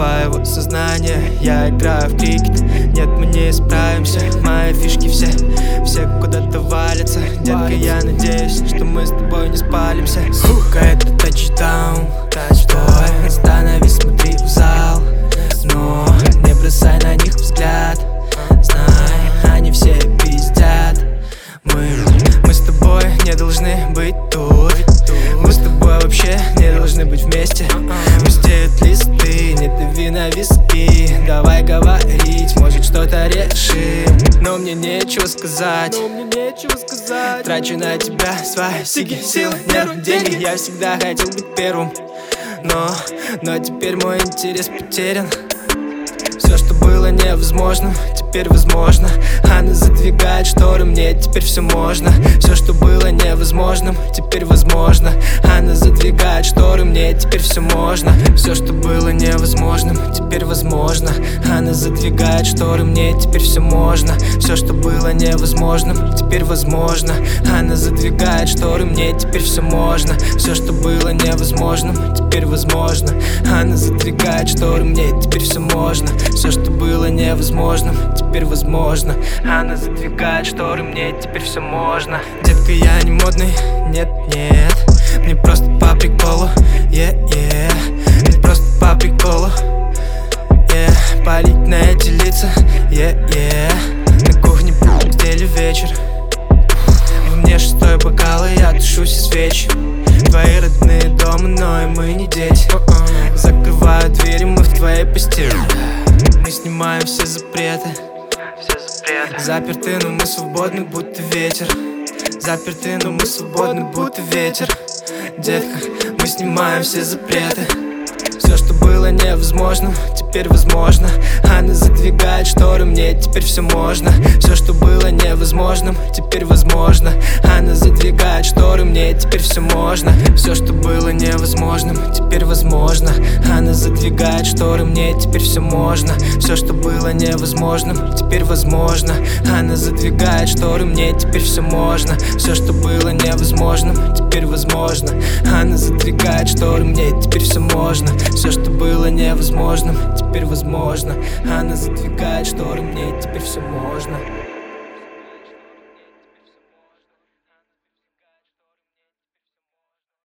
твоего сознания Я играю в крикет, нет, мы не справимся Мои фишки все, все куда-то валятся. Детка, я надеюсь, что мы с тобой не спалимся. Сука, это тачдаун, твой Остановись, смотри в зал. Но не бросай на них взгляд. Знай, они все пиздят. Мы, мы с тобой не должны быть тут. Мы с тобой вообще не должны быть вместе. Пустеют листы, не дави на виски. Давай говорить, может что-то решим. Но мне нечего сказать. Но мне нечего сказать. Трачу на тебя свои сиги, силы, нервы, деньги. Я всегда хотел быть первым. Но, но теперь мой интерес потерян. Все, что было невозможным, теперь возможно. Она задвигает шторы, мне теперь все можно. Все, что было невозможным, теперь возможно. Она задвигает шторы, мне теперь все можно. Все, что было невозможным, теперь возможно. Она задвигает шторы, мне теперь все можно. Все, что было невозможным, теперь возможно. Она задвигает шторы, мне теперь все можно. Все, что было невозможным, теперь возможно. Она задвигает шторы, мне теперь все можно. Все, что было невозможным, теперь возможно. Она задвигает шторы, мне теперь все можно. Детка, я не модный, нет, нет. Мне просто по приколу, yeah, yeah. Мне просто по приколу, yeah. Палить на эти лица, yeah, yeah. На кухне сделали вечер. В мне шестой бокал, и я тушусь из свечи Твои родные дома, но и мы не дети. Закрываю двери, мы в твоей постели. Мы снимаем все запреты Заперты, но мы свободны, будто ветер. Заперты, но мы свободны, будто ветер. Детка, мы снимаем все запреты. Все, что было невозможным, теперь возможно. Она задвигает шторы, мне теперь все можно. Все, что было невозможным, теперь возможно. Она задвигает шторы, мне теперь все можно. Все, что было невозможным, теперь возможно задвигает шторы, мне теперь все можно. Все, что было невозможным, теперь возможно. Она задвигает шторы, мне теперь все можно. Все, что было невозможным, теперь возможно. Она задвигает шторы, мне теперь все можно. Все, что было невозможным, теперь возможно. Она задвигает шторы, мне теперь все можно